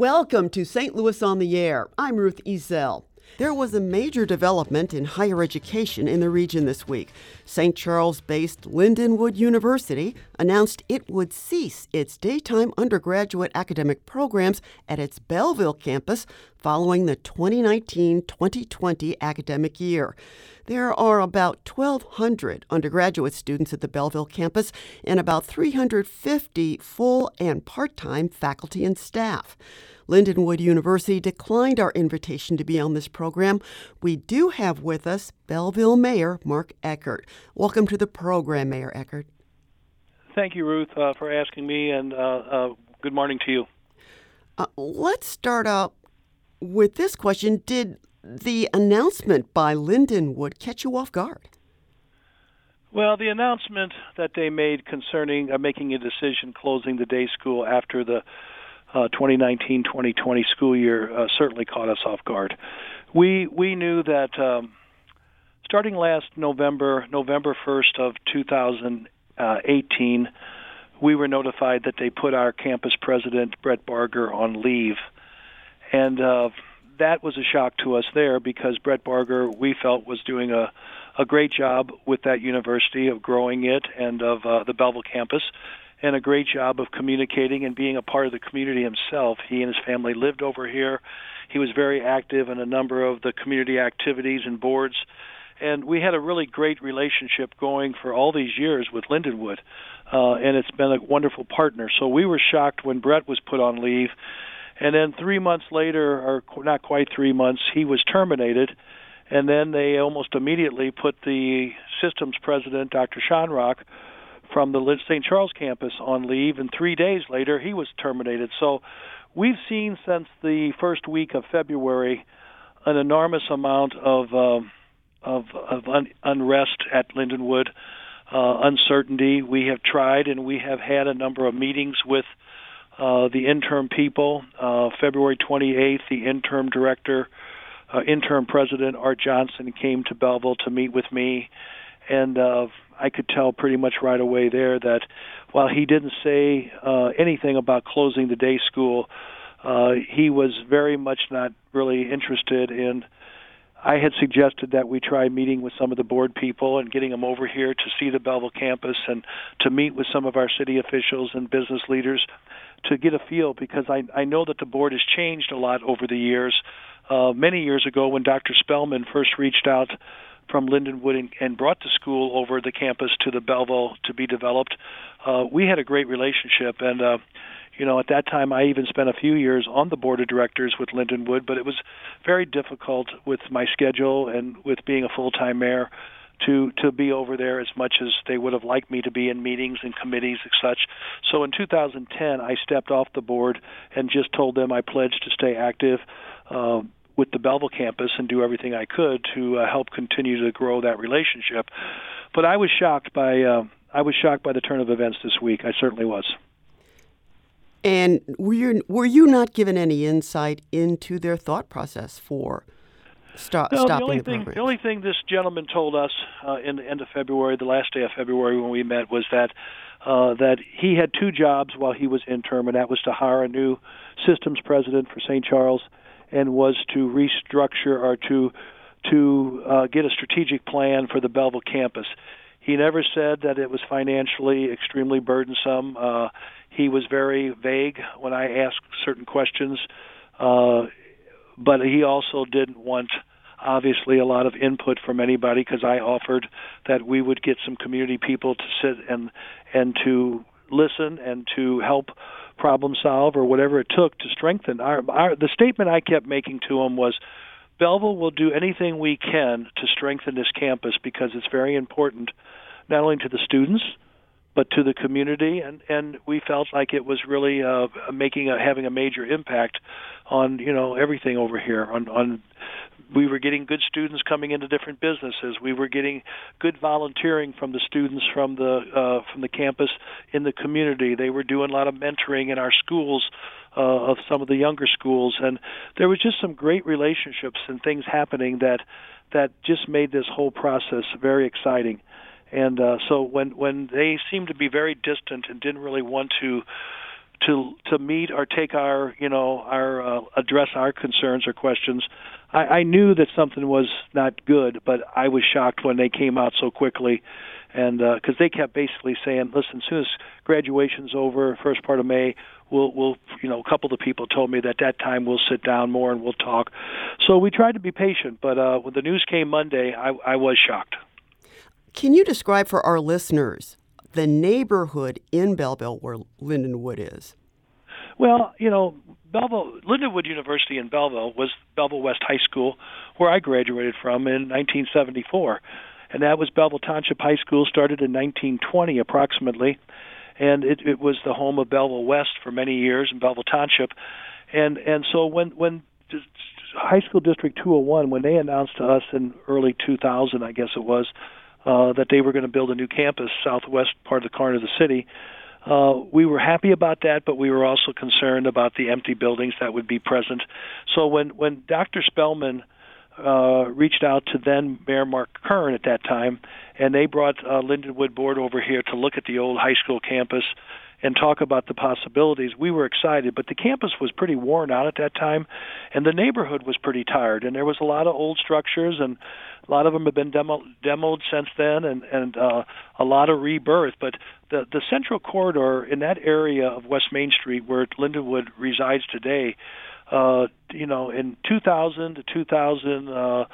Welcome to St. Louis on the Air. I'm Ruth Ezell. There was a major development in higher education in the region this week. St. Charles based Lindenwood University announced it would cease its daytime undergraduate academic programs at its Belleville campus following the 2019 2020 academic year. There are about 1,200 undergraduate students at the Belleville campus and about 350 full and part time faculty and staff. Lindenwood University declined our invitation to be on this program. We do have with us Belleville Mayor Mark Eckert. Welcome to the program, Mayor Eckert. Thank you, Ruth, uh, for asking me, and uh, uh, good morning to you. Uh, let's start out with this question Did the announcement by Lindenwood catch you off guard? Well, the announcement that they made concerning uh, making a decision closing the day school after the 2019-2020 uh, school year uh, certainly caught us off guard. We we knew that um, starting last November, November 1st of 2018, we were notified that they put our campus president Brett Barger on leave, and uh, that was a shock to us there because Brett Barger we felt was doing a a great job with that university of growing it and of uh, the Belleville campus and a great job of communicating and being a part of the community himself. He and his family lived over here. He was very active in a number of the community activities and boards. And we had a really great relationship going for all these years with Lindenwood. Uh, and it's been a wonderful partner. So we were shocked when Brett was put on leave. And then three months later, or not quite three months, he was terminated. And then they almost immediately put the systems president, Dr. Shonrock, from the St. Charles campus on leave, and three days later he was terminated. So we've seen since the first week of February an enormous amount of uh, of, of un- unrest at Lindenwood, uh, uncertainty. We have tried and we have had a number of meetings with uh, the interim people. Uh, February 28th, the interim director, uh, interim president Art Johnson came to Belleville to meet with me, and uh, I could tell pretty much right away there that while he didn't say uh, anything about closing the day school, uh, he was very much not really interested in. I had suggested that we try meeting with some of the board people and getting them over here to see the Belleville campus and to meet with some of our city officials and business leaders to get a feel because I, I know that the board has changed a lot over the years. Uh, many years ago, when Dr. Spellmann first reached out from Lindenwood and, and brought the school over the campus to the Belleville to be developed. Uh, we had a great relationship, and uh, you know, at that time, I even spent a few years on the board of directors with Lindenwood, but it was very difficult with my schedule and with being a full-time mayor to to be over there as much as they would have liked me to be in meetings and committees and such. So in 2010, I stepped off the board and just told them I pledged to stay active. Uh, with the Belleville campus and do everything I could to uh, help continue to grow that relationship. But I was shocked by uh, I was shocked by the turn of events this week. I certainly was. And were you, were you not given any insight into their thought process for stop, no, stopping the only the thing program? the only thing this gentleman told us uh, in the end of February, the last day of February when we met, was that uh, that he had two jobs while he was interim, and that was to hire a new systems president for St. Charles and was to restructure or to to uh, get a strategic plan for the Belleville campus. He never said that it was financially extremely burdensome. Uh, he was very vague when I asked certain questions, uh, but he also didn't want obviously a lot of input from anybody because I offered that we would get some community people to sit and and to listen and to help problem solve or whatever it took to strengthen our, our the statement I kept making to him was Belleville will do anything we can to strengthen this campus because it's very important not only to the students but to the community. And and we felt like it was really uh making a having a major impact on you know everything over here on on we were getting good students coming into different businesses. We were getting good volunteering from the students from the uh, from the campus in the community. They were doing a lot of mentoring in our schools uh, of some of the younger schools, and there was just some great relationships and things happening that that just made this whole process very exciting. And uh, so when when they seemed to be very distant and didn't really want to to to meet or take our you know our uh, address our concerns or questions. I, I knew that something was not good, but I was shocked when they came out so quickly, and because uh, they kept basically saying, "Listen, as soon as graduation's over, first part of May, we'll we'll you know a couple of the people told me that that time we'll sit down more and we'll talk." So we tried to be patient, but uh, when the news came Monday, I, I was shocked. Can you describe for our listeners the neighborhood in Belleville where Lindenwood is? Well, you know, Belleville, Lindenwood University in Belleville was Belleville West High School, where I graduated from in 1974, and that was Belleville Township High School, started in 1920 approximately, and it, it was the home of Belleville West for many years in Belleville Township, and and so when when High School District 201, when they announced to us in early 2000, I guess it was, uh, that they were going to build a new campus southwest part of the corner of the city. Uh, we were happy about that, but we were also concerned about the empty buildings that would be present. So when when Dr. Spellmann uh, reached out to then Mayor Mark Kern at that time, and they brought uh, Lindenwood Board over here to look at the old high school campus and talk about the possibilities. We were excited, but the campus was pretty worn out at that time, and the neighborhood was pretty tired, and there was a lot of old structures, and a lot of them have been demo- demoed since then, and and uh, a lot of rebirth. But the the central corridor in that area of West Main Street, where Lindenwood resides today, uh, you know, in 2000 to 2000. Uh,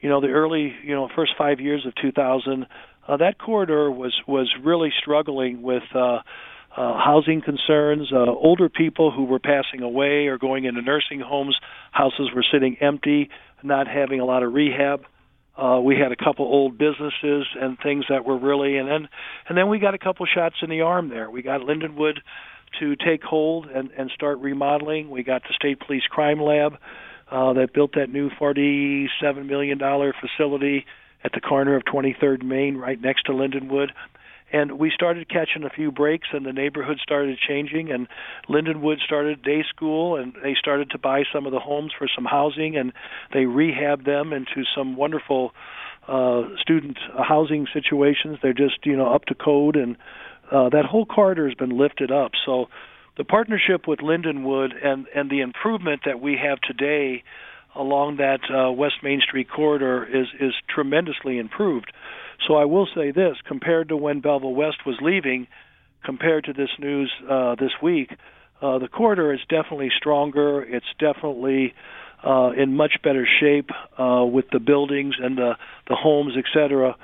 you know the early you know first five years of 2000 uh, that corridor was was really struggling with uh uh, housing concerns, uh, older people who were passing away or going into nursing homes. Houses were sitting empty, not having a lot of rehab. Uh, we had a couple old businesses and things that were really, and then and then we got a couple shots in the arm there. We got Lindenwood to take hold and, and start remodeling. We got the State Police Crime Lab uh, that built that new $47 million facility at the corner of 23rd Main, right next to Lindenwood and we started catching a few breaks and the neighborhood started changing and lindenwood started day school and they started to buy some of the homes for some housing and they rehabbed them into some wonderful uh student housing situations they're just you know up to code and uh that whole corridor has been lifted up so the partnership with lindenwood and and the improvement that we have today along that uh, West Main Street corridor is is tremendously improved. So I will say this: compared to when Belleville West was leaving, compared to this news uh, this week, uh, the corridor is definitely stronger. It's definitely uh, in much better shape uh, with the buildings and the the homes, etc.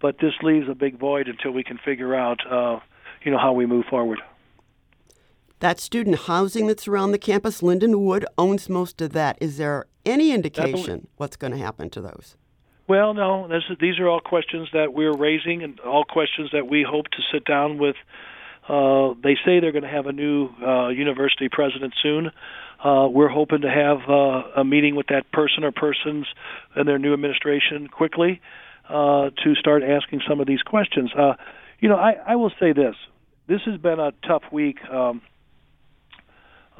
But this leaves a big void until we can figure out, uh, you know, how we move forward. That student housing that's around the campus, Lindenwood owns most of that. Is there any indication what's going to happen to those? Well, no. This, these are all questions that we're raising, and all questions that we hope to sit down with. Uh, they say they're going to have a new uh, university president soon. Uh, we're hoping to have uh, a meeting with that person or persons and their new administration quickly uh, to start asking some of these questions. Uh, you know, I, I will say this: this has been a tough week. Um,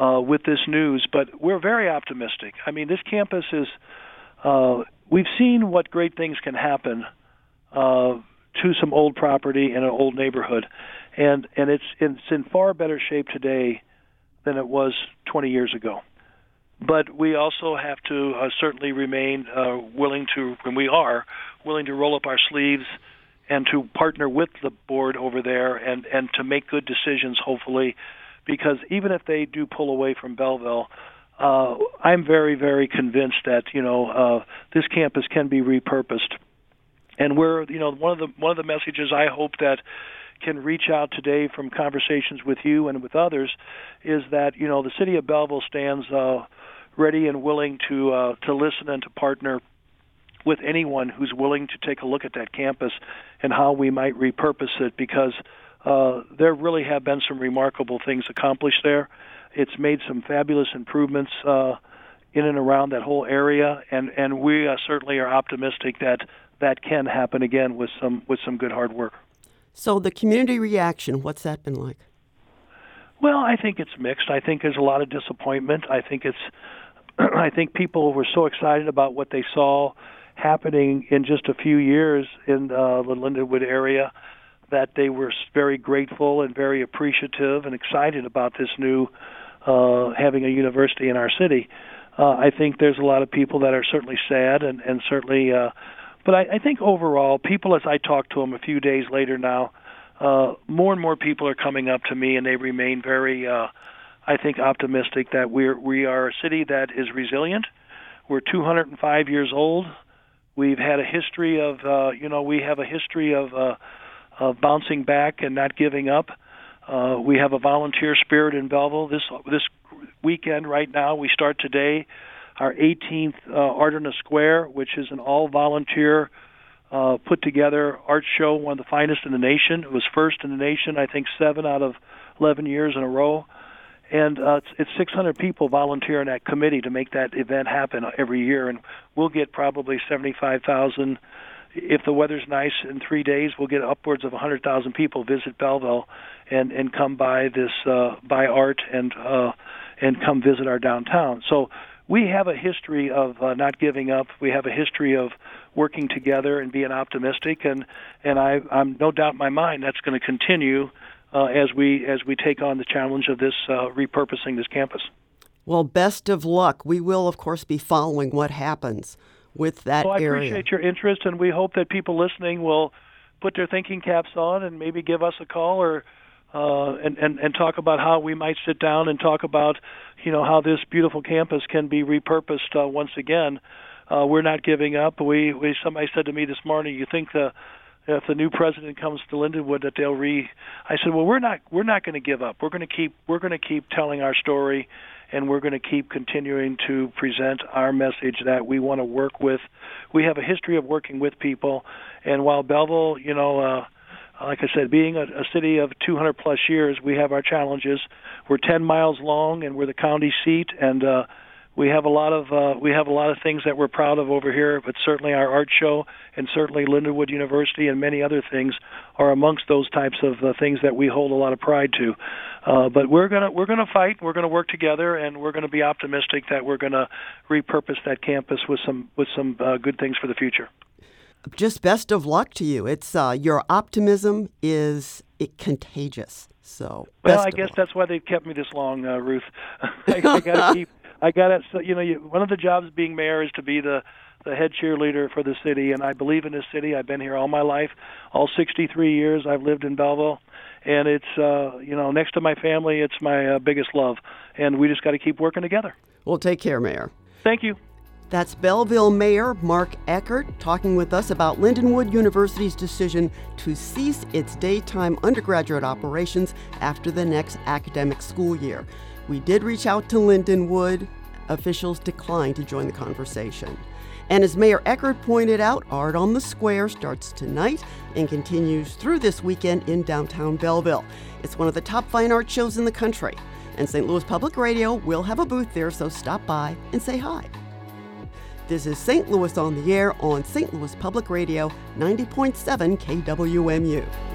uh, with this news, but we're very optimistic. I mean, this campus is uh, we've seen what great things can happen uh, to some old property in an old neighborhood, and and it's it's in far better shape today than it was 20 years ago. But we also have to uh, certainly remain uh, willing to, and we are willing to roll up our sleeves and to partner with the board over there and and to make good decisions, hopefully, because even if they do pull away from Belleville uh, I'm very, very convinced that you know uh, this campus can be repurposed, and we're you know one of the one of the messages I hope that can reach out today from conversations with you and with others is that you know the city of Belleville stands uh, ready and willing to uh, to listen and to partner with anyone who's willing to take a look at that campus and how we might repurpose it because uh, there really have been some remarkable things accomplished there it's made some fabulous improvements uh, in and around that whole area, and and we uh, certainly are optimistic that that can happen again with some with some good hard work. So the community reaction, what's that been like? Well, I think it's mixed. I think there's a lot of disappointment. I think it's I think people were so excited about what they saw happening in just a few years in uh, the Lindenwood area that they were very grateful and very appreciative and excited about this new uh, having a university in our city. Uh, I think there's a lot of people that are certainly sad and and certainly, uh, but I, I think overall, people as I talk to them a few days later now, uh, more and more people are coming up to me and they remain very, uh, I think, optimistic that we're we are a city that is resilient. We're 205 years old. We've had a history of, uh, you know, we have a history of. Uh, of bouncing back and not giving up. Uh, we have a volunteer spirit in Belleville. This this weekend, right now, we start today our 18th uh, Art in a Square, which is an all-volunteer uh, put together art show, one of the finest in the nation. It was first in the nation, I think, seven out of 11 years in a row. And uh, it's, it's 600 people volunteer in that committee to make that event happen every year, and we'll get probably 75,000 if the weather's nice in three days, we'll get upwards of 100,000 people visit Belleville and and come by this uh, buy art and uh, and come visit our downtown. So we have a history of uh, not giving up. We have a history of working together and being optimistic, and and I, I'm no doubt in my mind that's going to continue uh, as we as we take on the challenge of this uh, repurposing this campus. Well, best of luck. We will, of course, be following what happens with that well, I area. appreciate your interest, and we hope that people listening will put their thinking caps on and maybe give us a call or uh, and, and and talk about how we might sit down and talk about you know how this beautiful campus can be repurposed uh, once again. Uh, we're not giving up. We we somebody said to me this morning, you think the if the new president comes to Lindenwood that they'll re I said, well, we're not we're not going to give up. We're going to keep we're going to keep telling our story and we're going to keep continuing to present our message that we want to work with. We have a history of working with people, and while Belleville, you know, uh, like I said, being a, a city of 200 plus years, we have our challenges. We're 10 miles long, and we're the county seat, and uh, we have a lot of uh, we have a lot of things that we're proud of over here, but certainly our art show and certainly Lindenwood University and many other things are amongst those types of uh, things that we hold a lot of pride to. Uh, but we're gonna we're gonna fight. We're gonna work together, and we're gonna be optimistic that we're gonna repurpose that campus with some with some uh, good things for the future. Just best of luck to you. It's uh, your optimism is it contagious. So well, I guess luck. that's why they've kept me this long, uh, Ruth. I, I got to keep I got it. So, you know, you, one of the jobs being mayor is to be the the head cheerleader for the city, and I believe in this city. I've been here all my life, all 63 years. I've lived in Belleville, and it's uh, you know next to my family, it's my uh, biggest love, and we just got to keep working together. Well, take care, Mayor. Thank you. That's Belleville Mayor Mark Eckert talking with us about Lindenwood University's decision to cease its daytime undergraduate operations after the next academic school year. We did reach out to Lindenwood. Officials declined to join the conversation. And as Mayor Eckert pointed out, Art on the Square starts tonight and continues through this weekend in downtown Belleville. It's one of the top fine art shows in the country. And St. Louis Public Radio will have a booth there, so stop by and say hi. This is St. Louis on the Air on St. Louis Public Radio 90.7 KWMU.